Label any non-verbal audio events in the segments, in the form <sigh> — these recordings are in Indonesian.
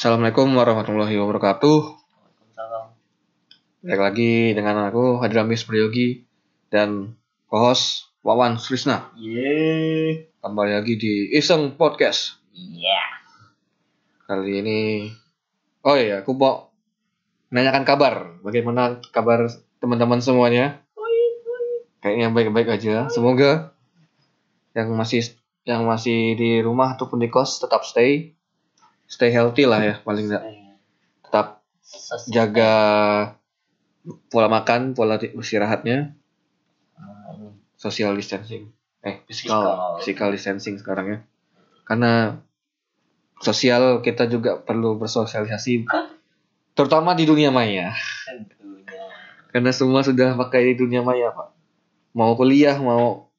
Assalamualaikum warahmatullahi wabarakatuh. Balik lagi dengan aku Hadramis Priyogi dan co-host Wawan Srisna. Yeay. Kembali lagi di Iseng Podcast. Iya. Kali ini Oh iya, aku mau menanyakan kabar. Bagaimana kabar teman-teman semuanya? Kayaknya baik-baik aja. Semoga yang masih yang masih di rumah ataupun di kos tetap stay stay healthy lah ya paling enggak. Tetap jaga pola makan, pola ti- istirahatnya, Ah, social distancing. Eh, Physical. physical, distancing sekarang ya. Karena sosial kita juga perlu bersosialisasi terutama di dunia maya. Tentunya. Karena semua sudah pakai dunia maya, Pak. Mau kuliah, mau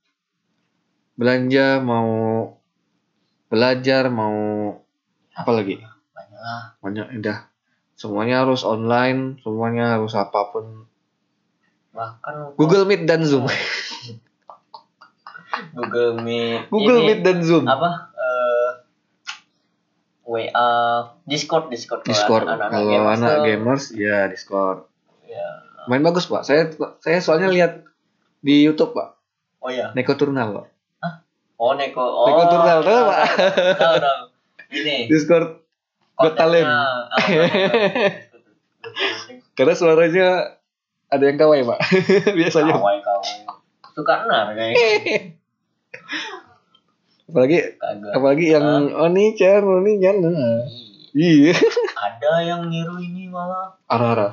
belanja, mau belajar, mau apa lagi? Banyak lah. Banyak udah. Semuanya harus online, semuanya harus apa pun. Bahkan Google Meet dan Zoom. <laughs> Google Meet. Google Ini Meet dan Zoom. Apa? Eh, WA, Discord, Discord. Kalau Discord. anak-anak Kalau gamers anak gamers, ya Discord. Ya. Main bagus, Pak. Saya saya soalnya lihat di YouTube, Pak. Oh ya. Neko Turnal, Pak. Oh Neko. Oh. Neko Turnal, Pak? Tahu tahu. Ini. Discord Got Talent. kontennya, ah, <laughs> Karena suaranya ada yang kawai, Pak. <laughs> Biasanya. Kawai kawai. Suka nar kayak <laughs> Apalagi kagak. apalagi yang oh nih Chan, oh nih Chan. Nah. Iya. Ada yang niru ini malah. Ara-ara.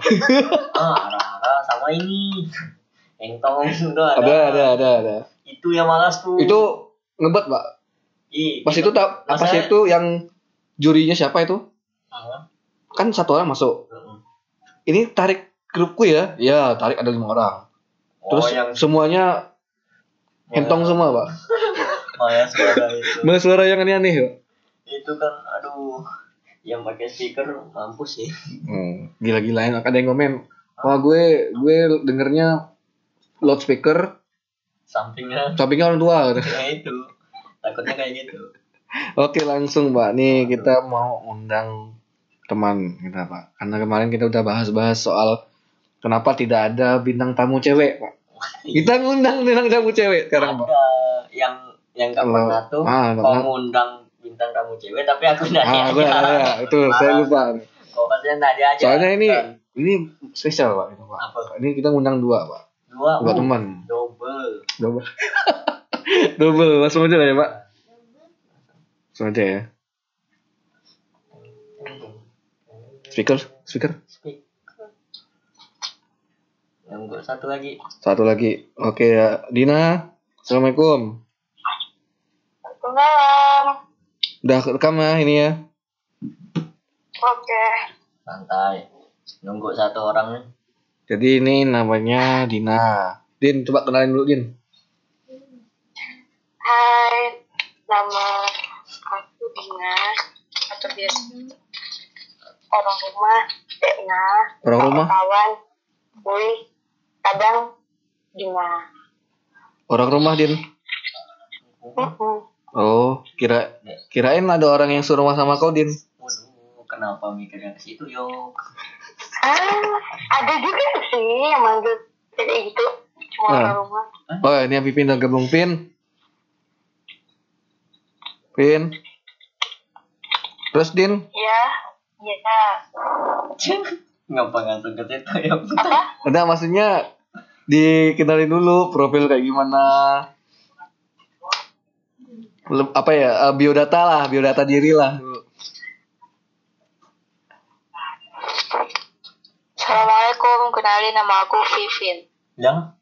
Ah, arah-arah sama ini. Engtong itu ada. Ada, ada, ada, ada. Itu yang malas tuh. Itu ngebet, Pak. Ih, Pas itu tak pas Masalahnya- itu yang jurinya siapa itu? Ah, Kan satu orang masuk. heeh. Ini tarik grupku ya. Ya, tarik ada lima orang. Oh, Terus yang semuanya hentong semua, Pak. <laughs> malas suara itu. Suara yang aneh-aneh, Pak. itu kan aduh yang pakai speaker mampus sih. Hmm, gila-gilain ada yang komen. Wah, gue gue dengernya loudspeaker Sampingnya sampingnya orang tua. <laughs> ya itu. Takutnya kayak gitu. Oke, langsung, Pak. Nih kita mau undang teman kita, Pak. Karena kemarin kita udah bahas-bahas soal kenapa tidak ada bintang tamu cewek, Pak. Kita ngundang bintang tamu cewek sekarang, Pak. Ada yang yang gak pernah tuh ah, pernah. ngundang bintang tamu cewek tapi aku nggak Ah, ada, ada. Itu saya lupa. Kok pasnya nggak diajak. Soalnya ini Kan. ini spesial, Pak. Itu, Pak. Apa? Ini kita ngundang dua, Pak. dua Dua teman. double. Double. <laughs> Double, langsung aja lah ya, Pak. Langsung aja ya. Speaker, speaker. Speaker. Nunggu satu lagi. Satu lagi. Oke ya, Dina. Assalamualaikum. Malam. Udah rekam ya ini ya. Oke. Santai. Nunggu satu orang nih. Jadi ini namanya Dina. Din, coba kenalin dulu Din. Hai. Nama aku Dina. Atau biasa orang rumah. Dena. Orang rumah? Kawan. Wih. Kadang Dina. Orang rumah Din. Oh, kira kirain ada orang yang suruh sama kau Din. Waduh, kenapa mikirnya ke situ yo? Ah, ada juga sih yang manggil kayak gitu. Cuma Ah. orang rumah. Oh, ini yang Pipin udah gabung Pin. Pin. Terus Din, Ya. Ya. Ngapa langsung ke situ ya? ada maksudnya dikenalin dulu profil kayak gimana? Apa ya? eh, biodata lah, biodata diri lah. Assalamualaikum. Kenalin nama aku Vivin. Yang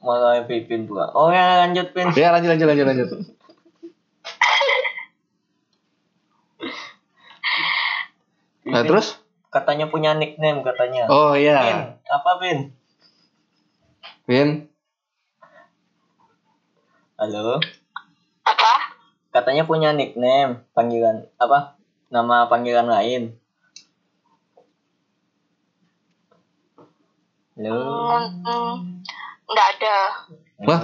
malah Pipin pula. Oh ya lanjut Pin. Ya lanjut lanjut lanjut lanjut. Nah Pipin terus? katanya punya nickname katanya. Oh Pin, iya, apa Pin? Pin. Halo. Apa? Katanya punya nickname, panggilan apa? Nama panggilan lain. Halo. Hmm, nggak ada. Wah.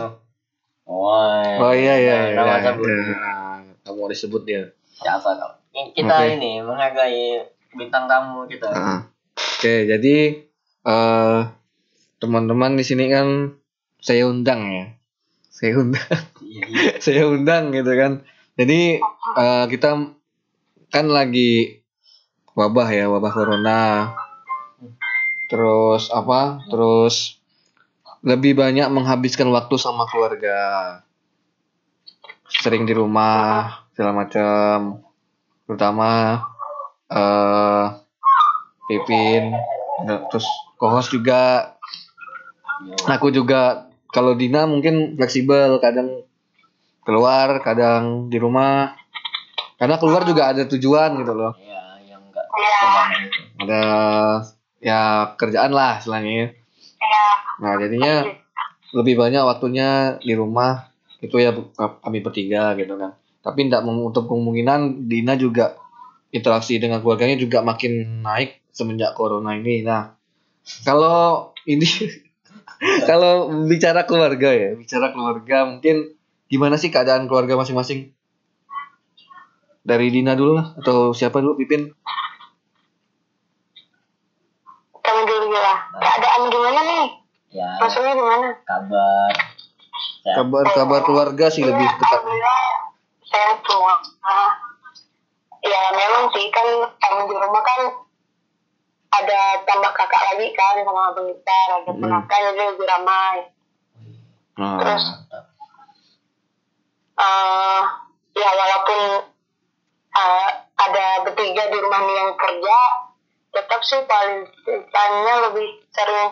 Oh, Oh iya iya iya. Nama iya. Iya. Kamu mau disebut dia. Siapa kau? Kita Oke. ini menghargai bintang tamu kita. Nah, Oke, jadi eh teman-teman di sini kan saya undang ya. Saya undang, Iya, iya. <laughs> saya undang gitu kan. Jadi eh, kita kan lagi wabah ya, wabah corona. Terus apa? Terus lebih banyak menghabiskan waktu sama keluarga. Sering di rumah, segala macam. Terutama eh Pipin, terus kohos juga. Aku juga kalau Dina mungkin fleksibel, kadang keluar, kadang di rumah. Karena keluar juga ada tujuan gitu loh. Iya, yang itu. Ada ya kerjaan lah istilahnya. Iya. Nah jadinya lebih banyak waktunya di rumah itu ya kami bertiga gitu kan. Tapi tidak menutup kemungkinan Dina juga interaksi dengan keluarganya juga makin naik semenjak corona ini. Nah kalau ini <laughs> kalau bicara keluarga ya, bicara keluarga mungkin gimana sih keadaan keluarga masing-masing? Dari Dina dulu lah atau siapa dulu Pipin? Kamu dulu lah. Keadaan gimana nih? Ya, Maksudnya gimana? kabar. Ya, Kabar kabar keluarga sih lebih dekat. Alhamdulillah, saya semua. Ah, memang sih kan kami di rumah kan ada tambah kakak lagi kan sama abang kita, ada Hmm. ponakan jadi lebih ramai. Nah, Terus eh ya walaupun eh, ada bertiga di rumah nih yang kerja, tetap sih paling tanya lebih sering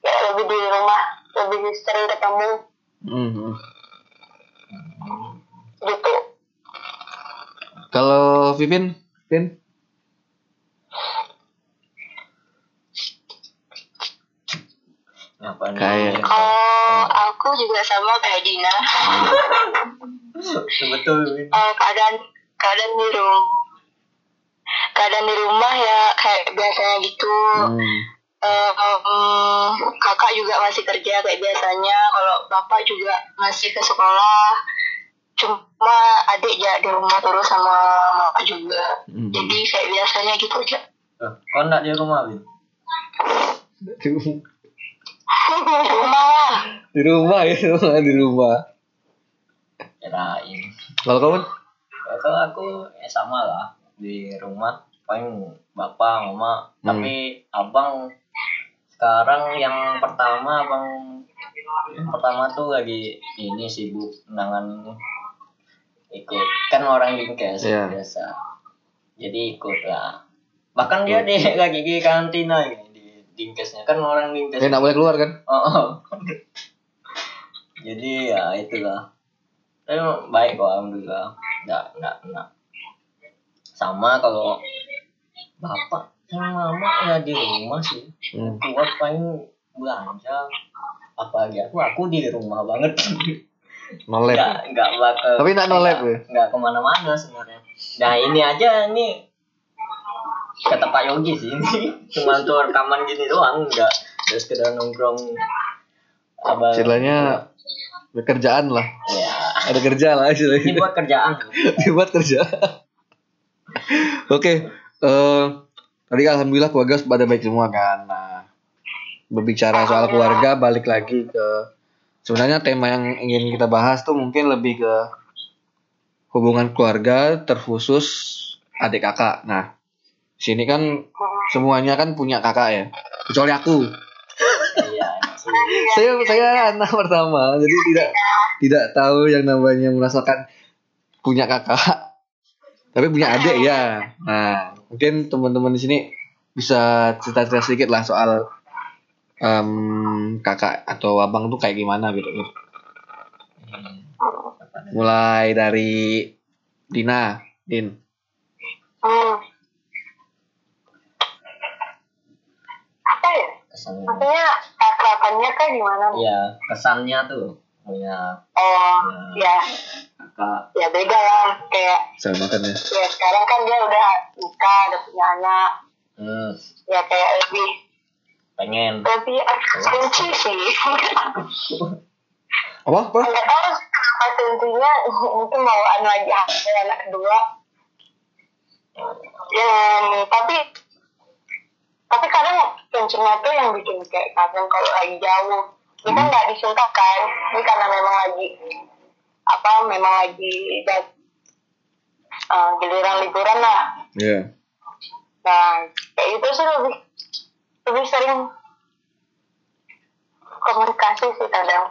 ya lebih di rumah lebih sering ketemu mhm. gitu. Kalau Pipin, Pin? apa nih? Kayak- Kalau aku juga sama kayak Dina. <laughs> Betul. Eh, keadaan keadaan di rumah keadaan di rumah ya kayak biasanya gitu. Hmm. Eh, em, kakak juga masih kerja kayak biasanya. Kalau bapak juga masih ke sekolah. Cuma adik ya di rumah terus sama mama juga. Hmm. Jadi kayak biasanya gitu aja. Eh, Kau enggak di rumah, Win? Di ru- di rumah di rumah ya, di rumah, di rumah. Kirain. Kalau kamu? Kalau aku ya sama lah di rumah paling bapak mama Hmm. tapi abang sekarang yang pertama abang yang pertama tuh lagi ini sibuk nangan ikut kan orang dinkes Iya. biasa jadi ikut lah bahkan dia di <laughs> lagi di karantina ini di dinkesnya kan orang dinkes Eh, nggak boleh keluar kan? Oh, oh. <laughs> Jadi ya itulah. Tapi baik kok alhamdulillah. Enggak, enggak, enggak. Sama kalau bapak sama mama ya di rumah sih. Hmm. Keluar paling belanja apa aja aku aku di rumah banget <laughs> No lab. nggak nggak bakal Tapi nggak no lab ya? nggak ke mana-mana sebenarnya nah ini aja ini kata Pak Yogi sih ini <laughs> cuma untuk rekaman gini doang nggak nggak sekedar nongkrong abang Istilahnya pekerjaan lah. ya Ada kerja lah ini istilahnya. buat kerjaan <laughs> Dibuat kerja. Oke, eh tadi alhamdulillah keluarga pada baik semua kan. Nah, berbicara soal keluarga balik lagi ke sebenarnya tema yang ingin kita bahas tuh mungkin lebih ke hubungan keluarga terkhusus adik kakak. Nah, sini kan semuanya kan punya kakak ya, kecuali aku. iya. Saya saya anak pertama, jadi tidak tidak tahu yang namanya merasakan punya kakak, tapi punya adik ya. Nah, mungkin teman-teman di sini bisa cerita-cerita sedikit lah soal em, kakak atau abang tuh kayak gimana gitu. Hmm. Mulai dari Dina, Din. Hmm. Apa ya? kesannya Maksudnya akrabannya kan gimana? iya kesannya tuh punya Oh, ya, kakak ya beda lah. Kayak Saya makan ya. ya sekarang kan dia udah nikah, udah punya anak. hmm, Ya kayak lebih pengen lebih benci sih. Apa? Apa? Enggak tahu apa tentunya mungkin bawaan lagi ada anak kedua. ya tapi tapi kadang kencingnya tuh yang bikin kayak kadang kalau lagi jauh ini kan nggak disuntak kan ini karena memang lagi apa memang lagi eh, giliran liburan lah Iya. nah kayak itu sih lebih lebih sering komunikasi sih kadang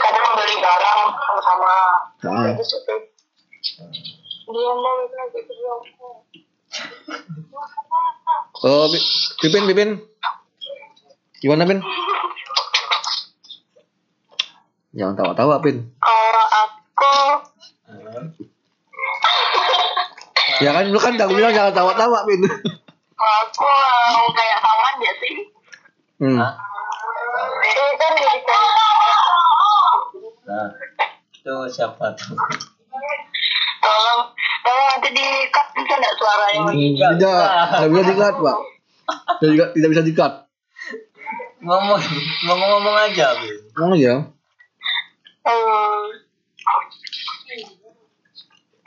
kadang beli barang sama gitu sih dia mau gitu Oh, Pipin, Pipin. Gimana, Pin? Jangan tawa-tawa, Pin. kalau aku Ya kan, lu kan udah bilang jangan tawa-tawa, Pin. Kalau aku eh, kayak kawan ya sih Hmm. Hah? ini kan jadi kayak Nah, itu siapa tuh? tolong tolong nanti di cut bisa nggak suaranya. Tidak, tidak bisa dikat, Pak. Tidak, tidak bisa dikat. Ngomong, ngomong-ngomong aja, Bin. Ngomong aja. hmm.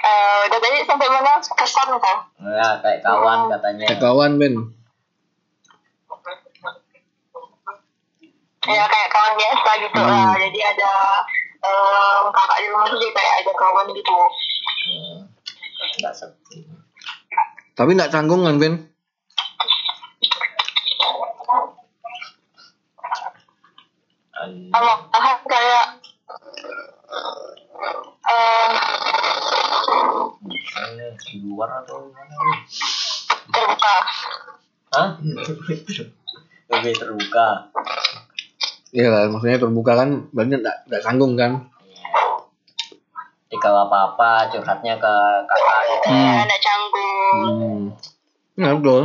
Eh, udah tadi sampai mana kesan kan Ya, kayak kawan katanya. Kayak kawan, Pin. ya kayak kawan biasa gitu Hmm. lah jadi ada em, kakak di rumah tuh jadi kayak ada kawan gitu Hmm, Nggak. Tapi nggak canggung kan, sama ah, kayak eh Ini di luar atau gimana nih? terbuka Hah? Lebih terbuka. Iya lah, maksudnya terbuka kan, berarti nggak nggak canggung kan? Jadi kalau apa-apa curhatnya ke kakak gitu. kayak anak canggung Hmm. Nah, betul.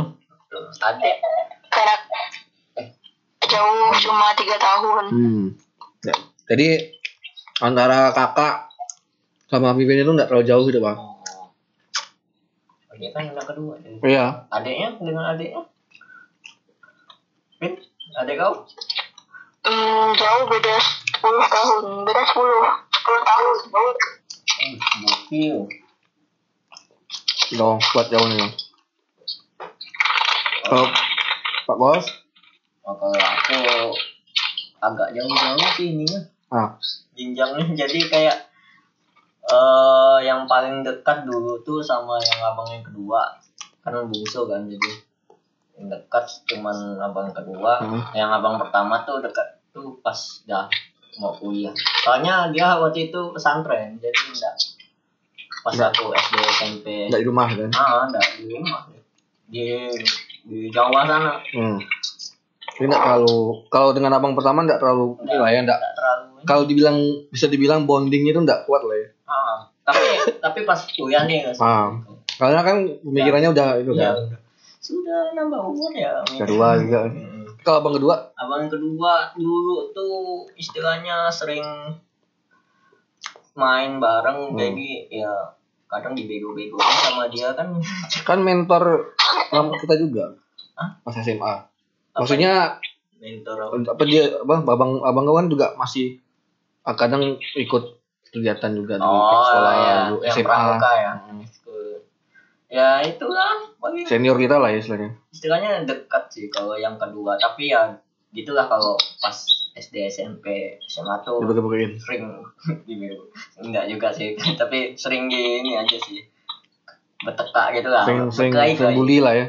Tuh, Adik. karena jauh cuma tiga tahun Hmm. Ya. Jadi antara kakak sama Pipin itu nggak terlalu jauh gitu, Bang. Oh. Dia kan anak kedua. Jadi. Iya. Adiknya dengan adiknya? Bin, adik kau? hmm, jauh beda 10 tahun beda 10 10 tahun jauh Hmm. Dong, kuat jauh nih. Kalau Pak Bos, Oh, kalau aku agak jauh-jauh sih ininya. Ah, Jenjangnya jadi kayak eh yang paling dekat dulu tuh sama yang abang yang kedua kan bungsu kan jadi yang dekat cuman abang kedua Hmm. yang abang pertama tuh dekat tuh pas dah mau kuliah soalnya dia waktu itu pesantren jadi enggak pas aku SD SMP nggak di rumah kan? ah enggak di rumah di di Jawa sana Hmm. Jadi nggak terlalu, kalau dengan abang pertama nggak terlalu, lah ya, nggak. enggak terlalu Kalau dibilang bisa dibilang bondingnya itu nggak kuat lah ya. ah tapi tapi pas kuliah nih Ah. Karena kan pemikirannya udah itu ya kan. udah sudah nambah umur ya Kedua juga. Hmm. Kalau abang kedua, abang kedua dulu tuh istilahnya sering main bareng Hmm. jadi ya kadang dibego-begoin sama dia kan kan mentor lama kita juga. Hah? Pas SMA. Maksudnya mentor apa apa dia apa abang abang kawan juga masih kadang ikut kegiatan juga di oh sekolah ya dulu, yang SMA pramuka ya ya itulah senior kita lah ya istilahnya. Istilahnya dekat sih kalau yang kedua. Tapi ya gitulah kalau pas SD SMP SMA tuh dibagi-bagiin sering <laughs> dibego enggak juga sih <laughs> tapi sering di ini aja sih. Bertekak gitu lah. Sering sering sering bully lah ya.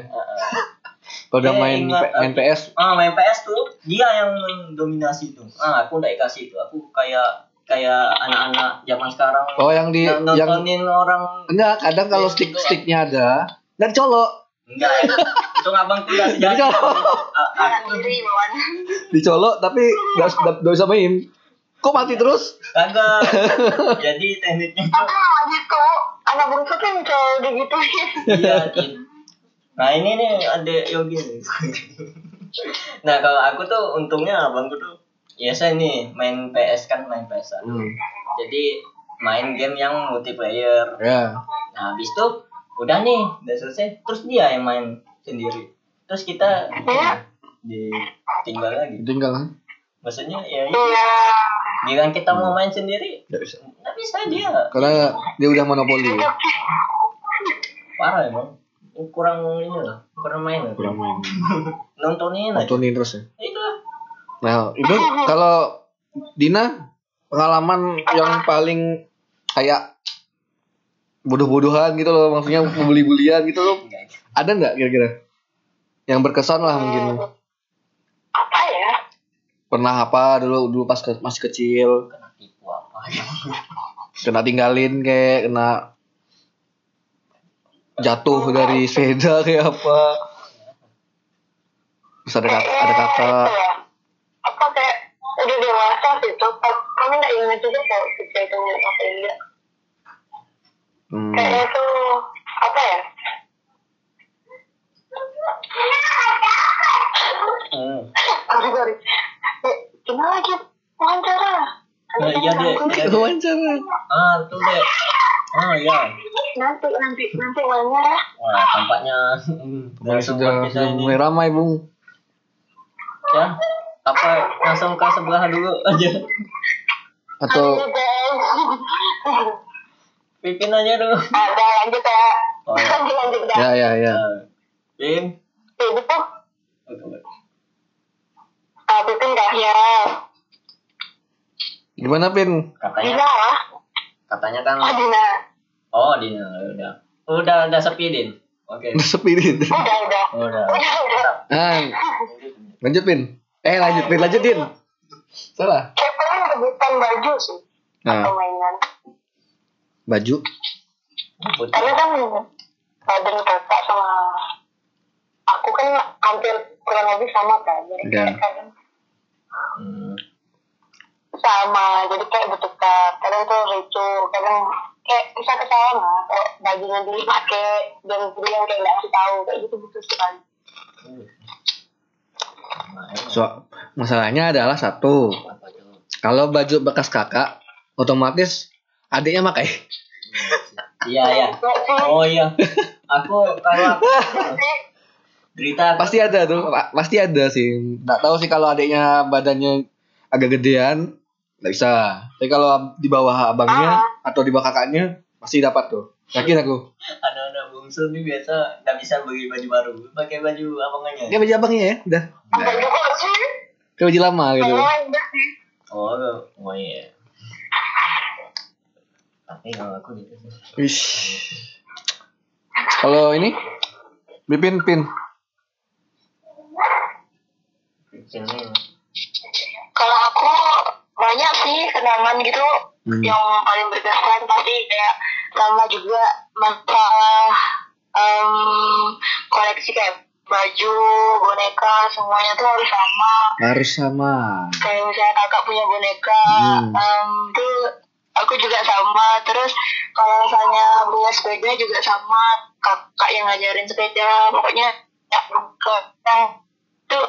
Kalau udah Eh, main ingat, P- main PS ah main PS tuh dia yang mendominasi tuh ah aku nggak dikasih itu. Aku kayak kayak anak-anak zaman sekarang oh yang di yang yang nontonin orang enggak kadang kalau Yang stick gitu. sticknya ada dan colok. Enggak ya itu ngabang tuh nggak Jadi sejati kalau- A- aku sendiri lawan dicolok tapi nggak bisa main. Kok mati terus? Kagak. <laughs> Jadi tekniknya tapi memang gitu anak bungsu tuh yang selalu digituin iya Kin. Nah ini nih ada Yogi nih. Nah kalau aku tuh untungnya abangku tuh ya saya nih main PS kan main PS hmm. jadi main game yang multiplayer. Ya. Nah habis itu udah nih udah selesai terus dia yang main sendiri. Terus kita Iya. ditinggal lagi. Tinggal maksudnya ya itu. Iya bilang kita mau main sendiri nggak bisa. bisa dia. Karena dia udah monopoli. Parah emang kurang ini lah kurang main lah. Kurang main. <laughs> Nontonin aja. Nontonin terus ya? Itu nah itu kalau Dina pengalaman yang paling kayak bodoh-bodohan gitu loh maksudnya bully-bulian gitu loh. Ada nggak kira-kira? Yang berkesan lah mungkin. Apa ya? Pernah apa dulu dulu pas ke- masih kecil? Kena tipu apa ya? Kena tinggalin kayak kena jatuh dari sepeda kayak apa terus ada kakak ada ya. apa kayak udah dewasa gitu kami nggak ingat juga kalau kita itu ngeliat apa enggak hmm. kayaknya itu apa ya hmm. sorry sorry Eh, gimana lagi wawancara Nah, iya, deh. Iya, deh. wawancara ah tuh deh ah ya nanti nanti nanti mainnya ya wah tampaknya langsung sudah mulai ramai bung. Ya apa langsung ke sebelah dulu aja. Atau <laughs> pipin aja dulu. Ada lanjut ya Oh, ya. lanjut lanjut ya ya ya. Nah, pin. Itu tuh Oke, ah Pipin dah ya? Gimana pin? Katanya Dina lah katanya kan oh Dina oh Dina udah. Udah udah sepi din? Oke. Udah sepi Din. udah udah. Udah. Udah udah. Ah lanjut pin eh lanjut pin lanjutin salah. Kayak paling rebutan baju sih. Nah. Permainan baju. Putih. karena kan badan kakak sama aku kan hampir kurang lebih sama kan jadi kayak kadang Hmm. sama. Jadi kayak bertukar kadang tuh lucu kadang kayak bisa ketawa lah kalau bajunya dulu pakai dan dia yang kayak nggak ngasih tahu kayak gitu butuh sekali Nah, so masalahnya adalah satu kalau baju bekas kakak otomatis adiknya pakai. Iya iya. Nggak oh iya. Aku kalau aku cerita pasti ada tuh pa- pasti ada sih. Nggak tahu sih kalau adiknya badannya agak gedean nggak bisa. Tapi kalau di bawah abangnya atau di bawah kakaknya pasti dapat tuh. Yakin aku. Anak-anak bungsu nih biasa nggak bisa beli baju baru. Pakai baju abangannya dia baju abangnya ya? Udah. Enggak juga sih. Kayak baju lama gitu. Kayaknya enggak sih. Oh oh iya tapi kalau aku gitu Wish. kalau ini? Bipin pin. Sini kalau aku banyak sih kenangan gitu Hmm. yang paling berkesan pasti kayak sama juga masalah em, koleksi kayak baju boneka semuanya tuh harus sama harus sama kayak misalnya kakak punya boneka Hmm. em, tuh aku juga sama terus kalau misalnya punya sepeda juga sama kakak yang ngajarin sepeda pokoknya ya, ke yang tuh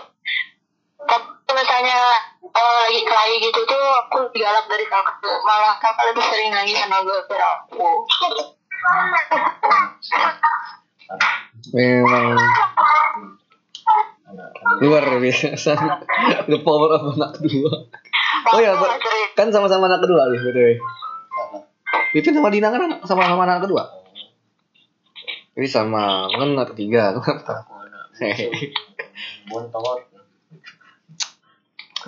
tapi misalnya eh, lagi kelahi gitu tuh aku galak dari kakak malah kakak lebih sering nangis sama gue aku. Memang. Luar biasa. The power of anak kedua. Oh ya kan sama-sama anak kedua nih btw Bipin sama Dina kan anak- sama-sama anak kedua? Ini sama kan anak ketiga bungsu bontot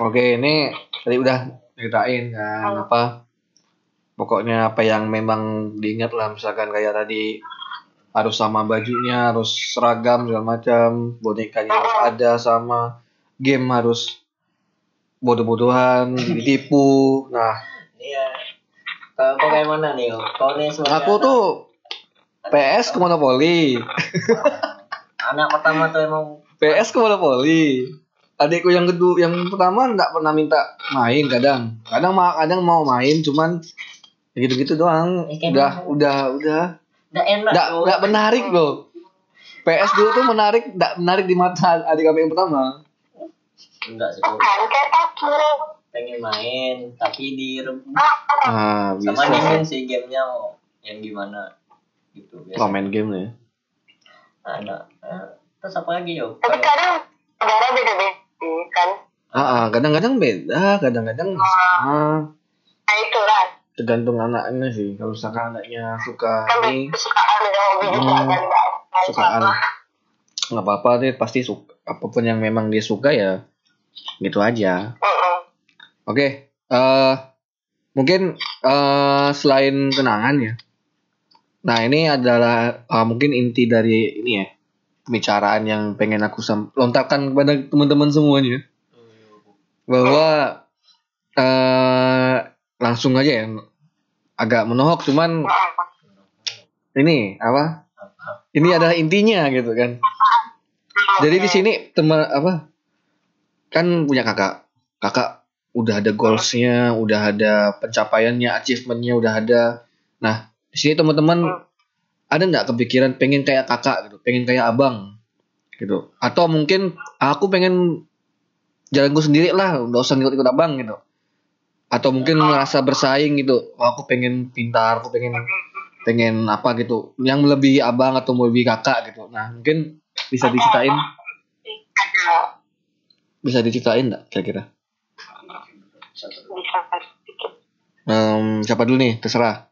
Oke, ini tadi udah ceritain kan apa pokoknya apa yang memang diingat lah. Misalkan kayak tadi harus sama bajunya, harus seragam segala macam, bonekanya harus ada sama. Game harus bodoh-bodohan, <laughs> ditipu. Nah, iya. Kalau kau kayak mana nih kau nih sebagai aku anak- tuh PS ke Monopoli. <laughs> anak pertama tuh emang PS ke Monopoli. Adikku yang kedua, yang pertama nggak pernah minta main kadang. Kadang ma- kadang mau main cuman ya gitu-gitu doang. Ya, kayak Udah, udah, udah. udah enak Nggak nggak menarik loh. PS dulu tuh menarik, nggak menarik di mata adik kami yang pertama. enggak sih kau kan kayak aku pengen main tapi di Ah, sama bisa. dingin sih gamenya oh, yang gimana gitu biasa Kalau main game ya. ada eh, terus apa lagi yo tapi kadang saudara beda-beda kan Ah, kadang-kadang beda, kadang-kadang sama. nah itu lah Tergantung anaknya sih. Kalau misalkan anaknya suka kan ini, kesukaan beda hobi juga Hmm. kan nggak nggak Sukaan. nggak apa-apa deh pasti suka apa pun yang memang dia suka ya gitu aja Mm-mm. oke eh mungkin eh selain kenangan ya nah ini adalah eh, mungkin inti dari ini ya pembicaraan yang pengen aku lontarkan kepada teman-teman semuanya. Bahwa eh langsung aja ya agak menohok cuman ini apa? Ini adalah intinya gitu kan. Jadi di sini teman apa? Kan punya kakak. Kakak udah ada goalsnya udah ada pencapaiannya achievementnya udah ada. Nah di sini teman-teman ada nggak kepikiran pengen kayak kakak gitu pengen kayak abang gitu atau mungkin aku pengen jalanku sendiri lah nggak usah ngikut-ikut abang gitu atau mungkin merasa bersaing gitu oh, aku pengen pintar aku pengen pengen apa gitu yang melebihi abang atau melebihi kakak gitu nah mungkin bisa diceritain bisa diceritain nggak kira-kira Em, siapa dulu nih terserah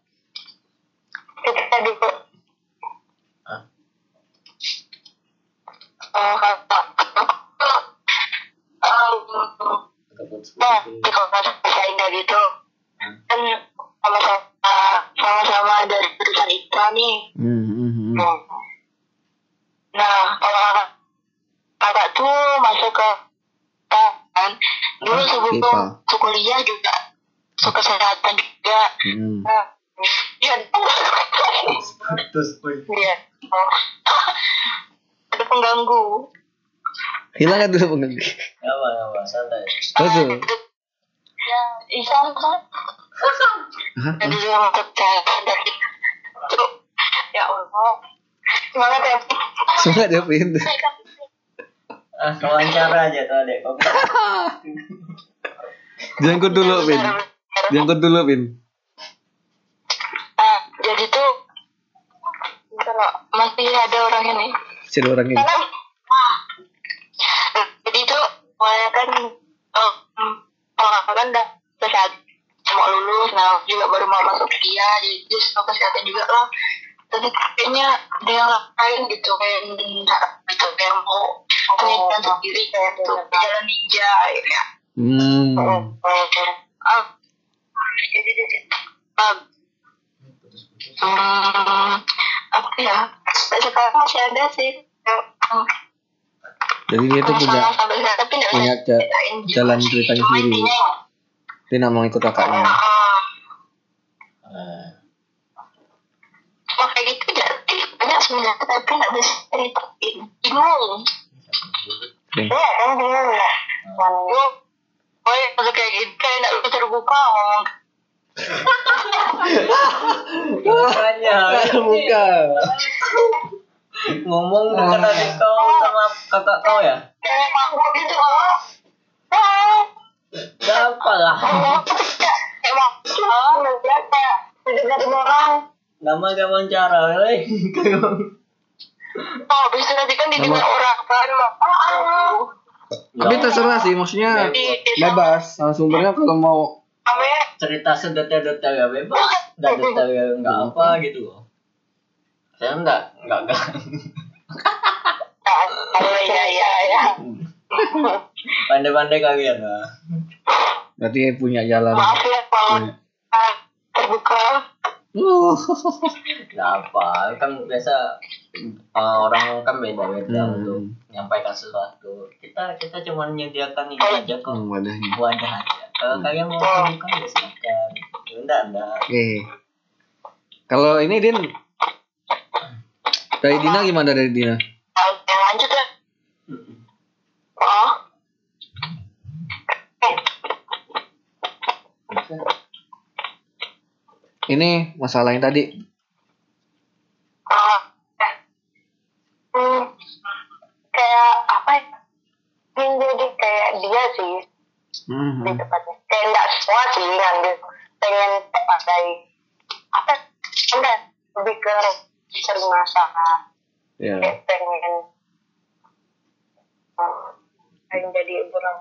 kita dulu Eh, kalau Nah, di kelas saya dari itu kan sama-sama sama-sama dari jurusan IPA nih. Hmm, hmm, hmm. Nah, kalau kakak, kakak tuh masuk ke kan dulu sebelum masuk kuliah juga masuk kesehatan juga. Hmm. Nah, iya, Terus iya. Pengganggu. hilang kan dulu pengen apa apa santai. betul Ya, bisa kan? Jadi dari itu. Ya Allah. Semangat ya. semangat ya Pin Ah wawancara aja tuh. Kok <laughs> jangkut dulu Pin jangkut dulu Pin Nah, jadi tuh Pak. masih ada orang ini. Si ada orang ini. Karena jadi tuh mulai kan oh, hmm, kan udah sehat mau lulus, nah juga baru mau masuk kuliah, jadi sama kesehatan juga lah. Tapi kayaknya ada yang lain gitu kayak nggak gitu kayak mau pendidikan sendiri kayak tuh jalan ninja akhirnya. hmm. Ah, jadi jadi ah, hmm, apa ya? Sekarang masih ada sih. Hmm, jadi dia tuh punya punya ceritain juga jalan ceritanya sendiri. dia nggak mau ikut kakaknya. Cuma kayak gitu aja sih. banyak sebenarnya tapi nggak bisa ceritain. Bingung. Oke. ya kan bingung ya oh ya kalau kayak gitu kayak nggak bisa terbuka. ngomong Makanya buka ngomong dekat adik kau sama kakak kau ya. kayak mampu gitu ah ah lah. ah dari orang Nama gak wawancara, weh. oh bisa nanti kan didengar orang kan tapi terserah sih maksudnya bebas Nah, sumbernya kalau mau namanya cerita sedetil-detil ya bebas, nggak detail ya nggak apa gitu loh. Saya enggak, enggak enggak. oh iya iya ya Pandai-pandai kalian lah. berarti punya jalan maaf ya kalau Punya. terbuka Uh, Nggak apa, kan biasa uh, orang kan beda-beda Hmm. untuk menyampaikan sesuatu. Kita kita cuma menyediakan ini aja kok. hmm, wadahnya Wadah aja. Kalau kalian mau terbuka ya silakan. Enggak, enggak. oke kalau ini Din dari Dina gimana dari Dina yang lanjut ya oh ini masalah yang tadi ah dia sih mm-hmm. di tempatnya kayak nggak semua sih ngambil pengen pakai apa? Enggak lebih ke sering masak yeah. pengen eh, pengen jadi orang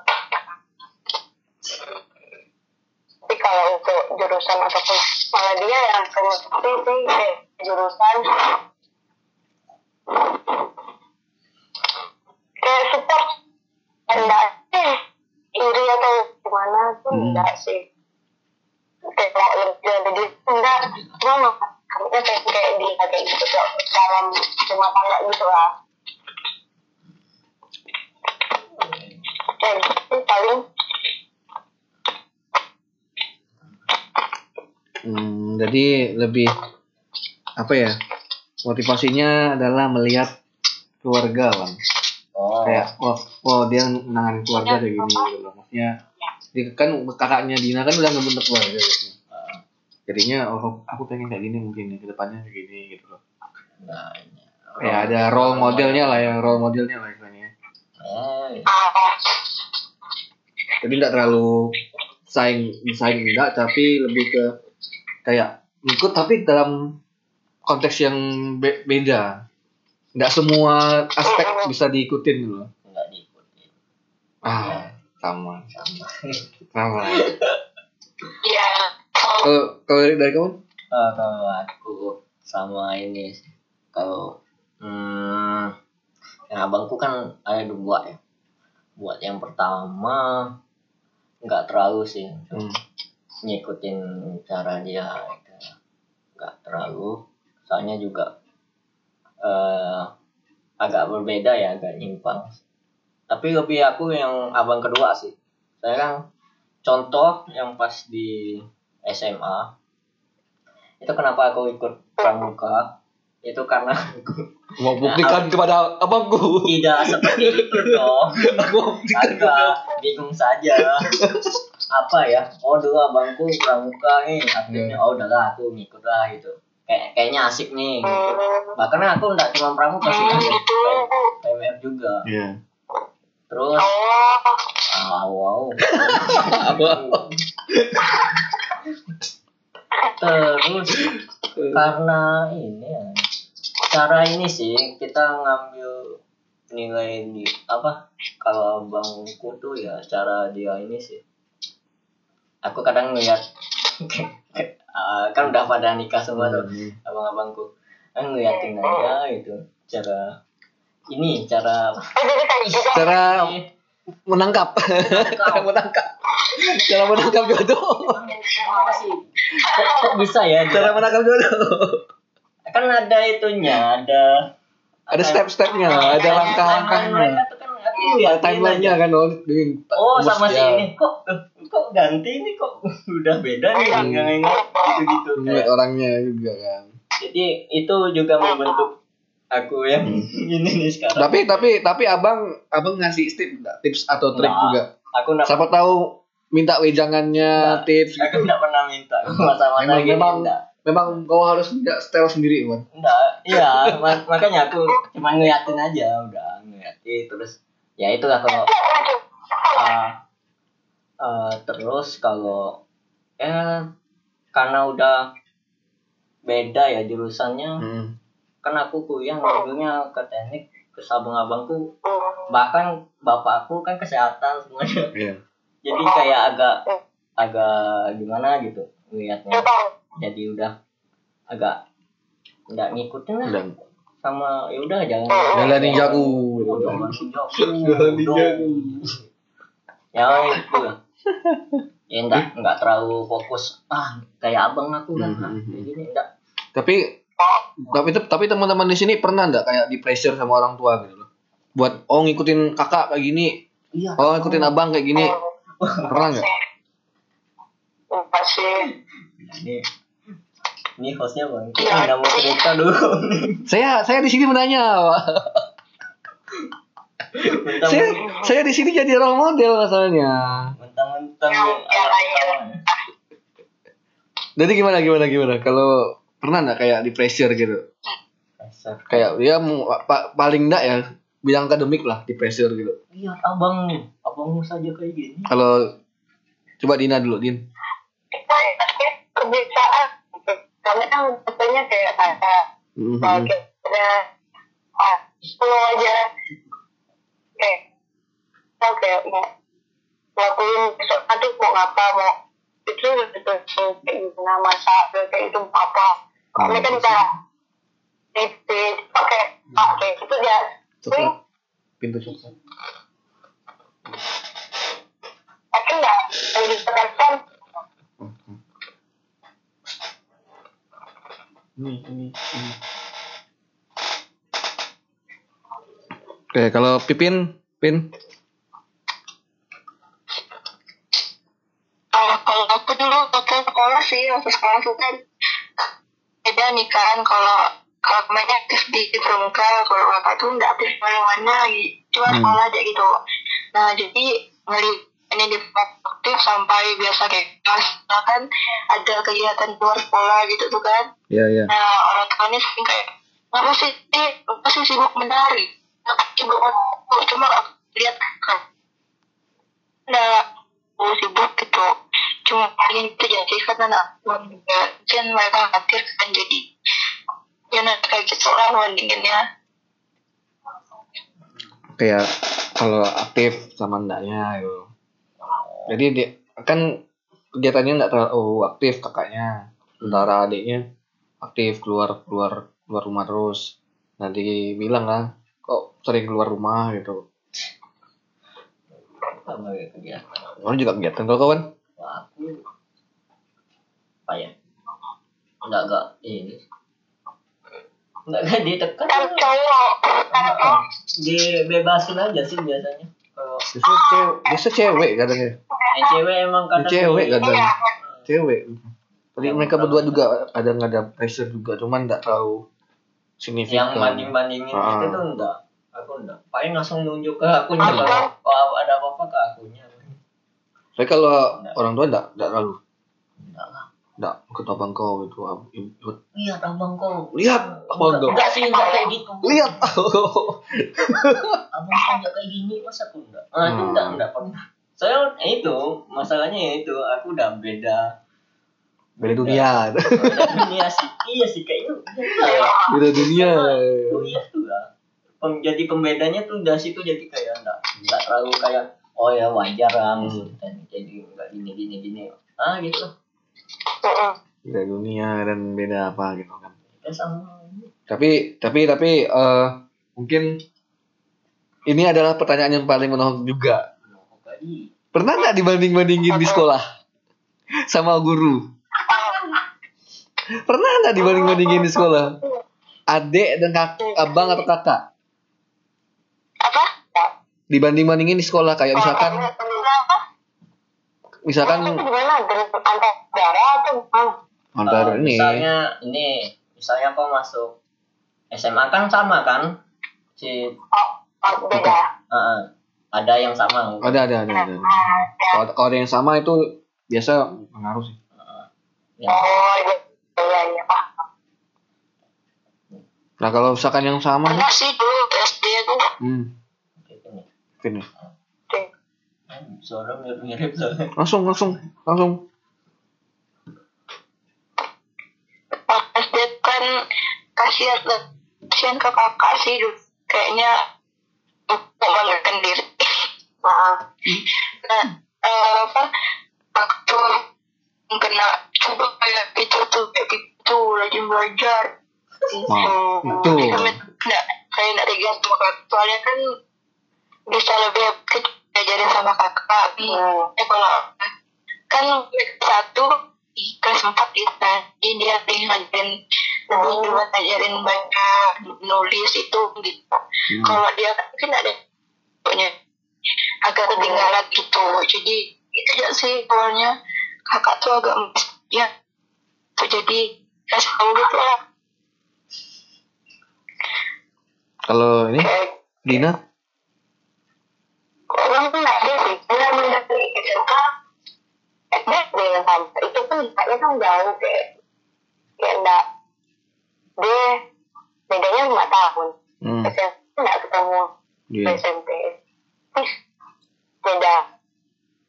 tapi kalau untuk jurusan ataupun malah dia yang kemudian sih eh, jurusan. Kayak support enggak. Eh, sih iri atau gimana tuh? Hmm. enggak sih. Kayak jadi enggak. Cuma kamu kayak kayak di kayak gitu kok dalam rumah tangga gitu lah. Kayak gitu paling. Hmm, jadi lebih apa ya motivasinya adalah melihat keluarga bang oh Kayak wah, wah dia menangani keluarga kayak gini gitu loh. Maksudnya dia kan kakaknya Dina kan udah ngebentuk keluarga gitu. Jadinya oh aku pengen kayak gini mungkin ya, ke depannya kayak gini gitu loh. nah, ini. Kayak ada role modelnya lah ya, role modelnya lah istilahnya. eh, ah Jadi nggak terlalu saing saing enggak, tapi lebih ke kayak ikut tapi dalam konteks yang be- beda. Nggak semua aspek <laughs> bisa diikutin gitu loh. nggak diikutin Ah, sama, sama <laughs> sama. ya Kalau kalau dari, kamu? Ah, kalau aku sama ini sih. Kalau hmm, yang abangku kan ada dua ya. Buat yang pertama nggak terlalu sih Hmm. ngikutin cara dia nggak terlalu. Soalnya juga eh, agak berbeda ya, agak nyimpang. Tapi lebih aku yang abang kedua sih. Saya kan contoh yang pas di SMA itu kenapa aku ikut pramuka? Itu karena aku Mau buktikan <laughs> kepada abangku. tidak seperti itu dong. <laughs> Agak bingung saja. Apa ya? Oh dulu abangku pramuka nih. Akhirnya oh udahlah aku ngikut lah gitu kayak kayaknya asik nih gitu. bahkan aku nggak cuma pramuka sih aku PMR juga Iya. terus oh wow, wow. <laughs> terus karena ini ya cara ini sih kita ngambil nilai di apa kalau bangku tuh ya cara dia ini sih aku kadang ngeliat <laughs> ah, kan udah pada nikah semua tuh abang-abangku kan ngeliatin aja gitu cara ini cara Cara menangkap. Cara <laughs> menangkap. Cara menangkap jodoh. Gimana sih kok, kok bisa ya Cara dia? menangkap jodoh. kan ada itunya ada Ada step-stepnya, ada langkah-langkahnya. Kan liatin Ada timelinenya kan, oh, oh sama si ya. ini. Kok kok ganti ini? Kok udah beda nih? Hmm. nggak ingat gitu gitu Ngeliat orangnya juga kan. jadi itu juga membentuk aku yang ini nih sekarang. Tapi tapi tapi abang abang ngasih tips tips atau trik juga. aku nggak Siapa tahu minta wejangannya, tips aku gitu. nggak pernah minta. Masa-masa Memang- gini memang- enggak Memang kau harus punya style sendiri, Wan. enggak iya. Mak- makanya aku cuma ngeliatin aja udah ngeliatin terus ya itulah kalau uh, uh, terus kalau ya karena udah beda ya jurusannya Hmm. kan aku kuliah ngambilnya ke teknik ke abang-abangku bahkan bapakku kan kesehatan semuanya Iya. jadi kayak agak agak gimana gitu lihatnya jadi udah agak nggak ngikutin lah. Sama ya udah jangan Jalanin jago. Oh, jangan jago. Jalanin jago. ya itu ya enggak enggak terlalu fokus ah kayak abang aku kan Hmm, hmm, hmm. kayak gini enggak Tapi tapi tapi teman-teman di sini pernah nggak kayak di pressure sama orang tua gitu loh? Buat oh ngikutin kakak kayak gini, iya oh ngikutin abang kayak gini, pernah nggak? pasti ini ini hostnya bang Iya. kita nggak mau cerita dulu Saya saya di sini menanya, Pak. mentang saya saya di sini jadi role model masalahnya. mentang-mentang Ya, yang ya, anak ya. kawan Jadi gimana gimana gimana? Kalau pernah nggak kayak di pressure gitu? Dasar. Kayak dia mau pa- paling enggak ya bidang akademik lah di pressure gitu. lihat abang abangmu saja kayak gini Kalau coba Dina dulu, Din. kebiasaan karena kan katanya kayak ada kayak ada ah lo aja. Kayak mau kayak mau lakuin besok nanti mau ngapa mau itu itu gimana masak kayak itu apa. Kami kan kita itu pakai pakai itu dia. Pintu tapi enggak yang ditekankan Ini, ini, ini. Oke, kalau Pipin, Pin, kalau kalau aku dulu waktu sekolah sih waktu sekolah tuh kan beda nih kan kalau kalau kemarin aktif di pramuka kalau bapak tuh nggak aktif mana-mana gitu cuma Hmm. sekolah aja gitu nah jadi ngeli ini di sampai biasa kayak kelas nah, kan ada kegiatan luar sekolah gitu tuh kan. Ya ya. nah orang tuanya sering kayak apa sih? Eh apa sih sibuk menari? Sibuk ngomong cuma aku lihat kan nah aku sibuk gitu. Cuma ingin itu jadi karena anak juga kan mereka khawatir kan jadi ya nah kayak gitu lah bandinginnya Kayak kalau aktif sama ndaknya gitu. Jadi dia kan kegiatannya nggak terlalu aktif kakaknya, sementara adiknya aktif keluar keluar keluar rumah terus. Nanti bilang lah, kok sering keluar rumah gitu. sama kegiatan Orang juga kegiatan kalau kawan. Wah, aku apa ya enggak enggak ini enggak enggak ditekan kan cowok Enggak. dibebasin aja sih biasanya kalau Biasa cewek, biasa cewek katanya. yang cewek emang kadang Cewek katanya. Cewek. Tadi mereka berdua juga kadang ada pressure juga, cuman nggak terlalu yang signifikan. banding bandingin Ah. itu tuh enggak aku enggak paling langsung nunjuk ke akunya kalau kalau ada apa apa ke akunya Tapi kalau orang tua enggak, enggak terlalu. enggak Enggak, ikut abang kau gitu. Ikut. lihat abang kau Lihat abang enggak, kau. enggak sih enggak kayak gitu Lihat. <laughs> abang kau enggak kayak gini masa aku enggak ah itu Hmm. enggak enggak pernah saya itu masalahnya ya itu aku udah beda Beda dunia. beda dunia sih iya sih kayaknya iya. Beda dunia. oh iya tuh lah Pem- jadi pembedanya tuh dari situ jadi kayak enggak enggak terlalu kayak oh ya wajar lah Hmm. jadi enggak gini gini gini ah gitu Beda dunia dan beda apa gitu kan. sama Tapi tapi tapi eh mungkin ini adalah pertanyaan yang paling menohok juga. Pernah nggak dibanding-bandingin di sekolah sama guru? Pernah nggak dibanding-bandingin di sekolah? Adik dan kak, abang atau kakak? apa Dibanding-bandingin di sekolah kayak misalkan? Misalkan Itu gimana? Antar darah atau gimana? antar ini. misalnya ini misalnya kau masuk SMA kan sama kan? Si oh, oh beda. Eh, ada yang sama. Ada ada ada ada. Kalau kalau ada yang sama itu biasa pengaruh sih. yang oh iya iya iya pak. Nah kalau misalkan yang sama pernah sih dulu SD tuh hmm, nih ini suara mirip mirip <laughs> soalnya. Langsung langsung langsung. pas SD kan kasihan kasihan ke kakak sih kayaknya membanggakan diri. <laughs> Maaf. Nah eh, apa aku tuh kena coba kayak itu tuh kayak gitu rajin belajar. Wah, Hmm, itu. kayak nggak tergantung kakak soalnya kan bisa lebih ke- diajarin sama kakak eh kalau kan kelas satu di kelas empat gitu kan. Jadi dia ngajarin lebih juga ngajarin baca nulis itu gitu. Hmm. kalau dia kan mungkin ada pokoknya agak ketinggalan gitu. Jadi itu aja sih awalnya kakak tuh agak ya. Tuh jadi kasih tahu gitu lah. Kalau ini Dina, orang tuh nggak ada sih mendaki SMK SD yang itu pun kakaknya kan jauh kayak kayak enggak dia bedanya lima tahun hmm, SMP nggak ketemu. SMP terus beda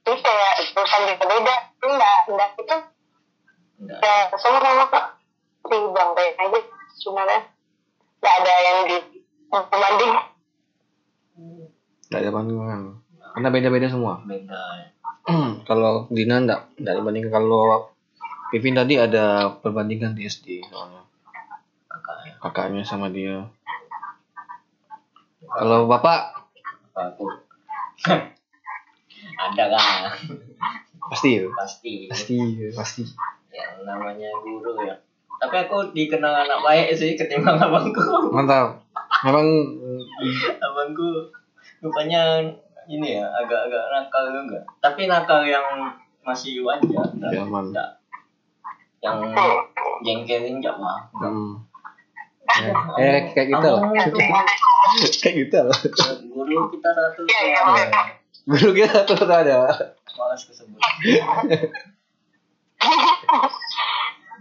terus kayak jurusan juga beda enggak enggak itu enggak ya sama-sama kok di bang kayak aja sebenarnya nggak ada yang di pembanding Nggak ada bandingan. Karena beda-beda semua. beda kalau Dina enggak enggak dibandingkan kalau Pipin tadi ada perbandingan di SD soalnya kakaknya kakaknya sama dia. Kalau bapak Apa aku <laughs> ada kan Pasti ya. pasti Pasti, pasti. yang namanya guru ya tapi aku dikenal anak baik sih ketimbang <laughs> abangku Mantap. Memang abangku rupanya ini ya agak-agak nakal juga tapi nakal yang masih wajar Ya, aman. enggak. yang jengkelin enggak mah hmm. ya. eh kayak kita lah. Kayak kita lah. guru kita satu Iya, iya. ya, Guru kita tuh ada. malas kesebut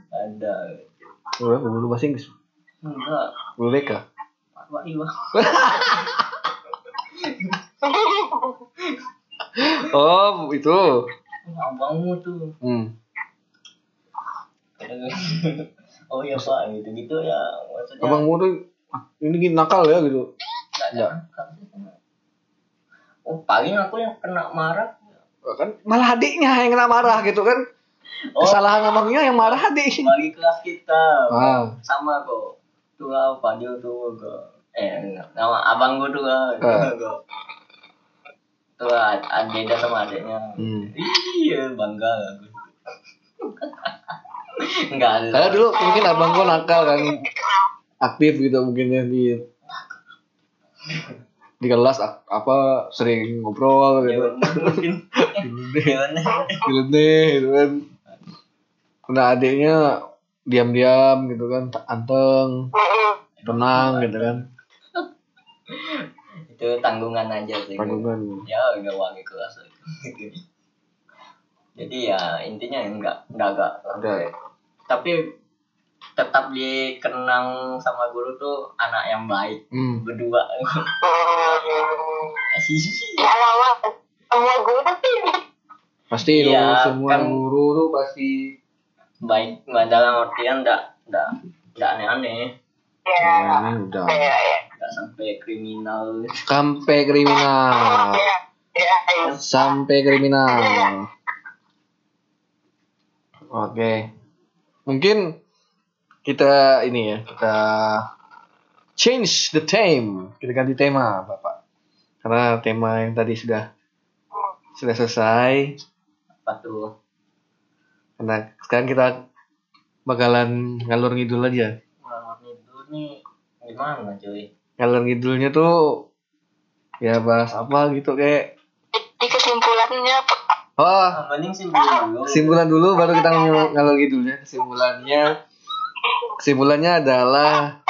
ada Guru, guru bahasa Inggris. enggak Guru BK. Pak Iwa <laughs> Oh, itu. abangmu tuh Hmm. <laughs> oh iya pak gitu gitu ya maksudnya Abangmu tuh ini nakal ya gitu. nggak ada nakal sih. oh paling aku yang kena marah Kan malah adiknya yang kena marah gitu kan. oh Kesalahan abangnya yang marah adik. <laughs> bagi kelas kita Ah. sama kok tuh apa dia tuh kok eh nama abang gua tuh kok Ah. kok tuh ad- ad- beda sama adiknya Hmm. iya bangga aku enggak ada Karena dulu mungkin abang gua nakal kan aktif gitu mungkin ya di di kelas apa sering ngobrol gitu. bener, mungkin Gini gitu kan. Kena adiknya diam-diam gitu kan, anteng, tenang gitu kan. Itu tanggungan aja sih Tanggungan. ya udah wangi kelas. <laughs> Jadi ya intinya enggak enggak enggak Ada. tapi tetap dikenang sama guru tuh anak yang baik Hmm. berdua. <laughs> Ya lama semua guru Pasti Iya, dong, semua kan- guru tuh pasti baik nggak dalam artian enggak enggak enggak aneh-aneh. Ya ya, ini udah. Ya ya sampai kriminal sampai kriminal. ya ya ya. Sampai kriminal. Oke. Mungkin kita ini ya, kita change the theme. Kita ganti tema, Bapak. Karena tema yang tadi sudah sudah selesai. apa tuh Karena sekarang kita bakalan ngalur ngidul aja. Wah, itu nih gimana cuy Ngalur ngidulnya tuh ya bahas apa gitu kayak Di kesimpulannya oh ah, mending sih dulu kesimpulan dulu baru kita ng- ngalur ngidulnya. Kesimpulannya kesimpulannya adalah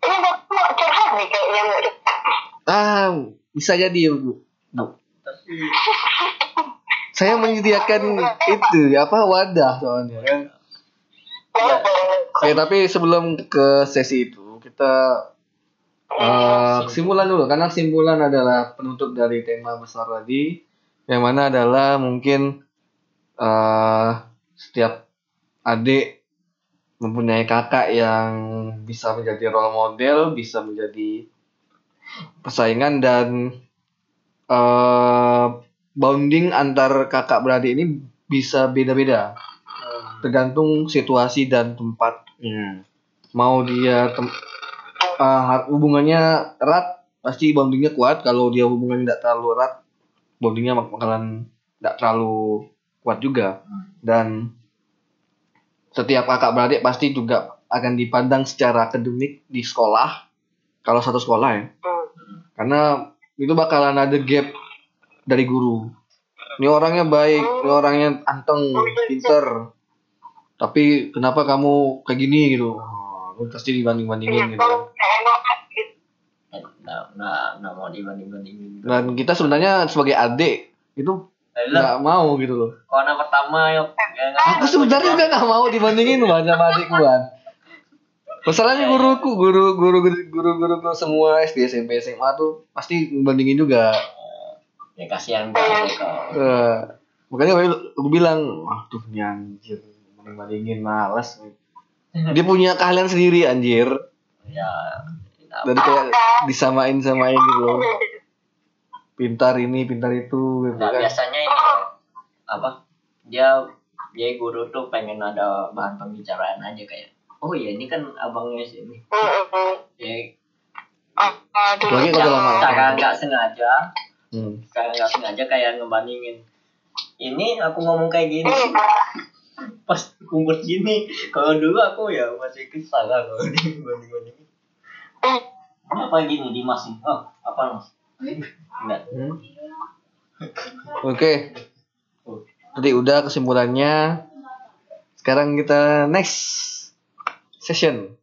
ini mau curhat nih kayaknya mau curhat. ah bisa jadi Bu. Bu. tapi Saya menyediakan itu apa wadah soalnya kan. Ya, Oke, tapi sebelum ke sesi itu kita eh, kesimpulan dulu karena kesimpulan adalah penutup dari tema besar tadi yang mana adalah mungkin eh setiap adik mempunyai kakak yang bisa menjadi role model, bisa menjadi persaingan dan eh bonding antar kakak beradik ini bisa beda-beda. Tergantung situasi dan tempatnya. Mau dia tem- ah, hubungannya erat, pasti bondingnya kuat. Kalau dia hubungannya tidak terlalu erat, bondingnya bak- bakalan tidak terlalu kuat juga. Dan setiap kakak beradik pasti juga akan dipandang secara akademik di sekolah. Kalau satu sekolah ya. Karena itu bakalan ada gap dari guru. Ini orangnya baik, ini orangnya anteng, pinter. Tapi kenapa kamu kayak gini gitu? Oh, lu pasti dibanding-bandingin gitu. Eh, nggak nggak nggak mau dibanding bandingin Dan kita sebenarnya sebagai adik itu nggak mau gitu loh. kalau anak pertama yuk ya, nggak- Aku sebenarnya juga nggak mau dibandingin Wan, sama adikku kan. Masalahnya guruku, guru guru guru guru guruku semua SD SMP SMA tuh pasti bandingin juga. ya kasihan banget kau Eh, makanya aku bilang, wah tuh nih anjir banding bandingin malas. <laughs> Dia punya keahlian sendiri anjir. ya Dari kayak disamain samain gitu loh. <laughs> Pintar ini, pintar itu gitu Nah, kan. biasanya ini ya, apa? Dia dia guru tuh pengen ada bahan pembicaraan aja kayak oh ya ini kan abangnya sini ya Ah, dulu Lagi kalau lama. secara nggak sengaja. Hmm. sekarang nggak sengaja kayak ngebandingin ini aku ngomong kayak gini. Pas kumpul gini kalau dulu aku ya masih kesal lah kalau dibanding apa gini Dimas nih oh apa mas enggak Hmm. <laughs> Oke. Tadi udah kesimpulannya. Sekarang kita next session.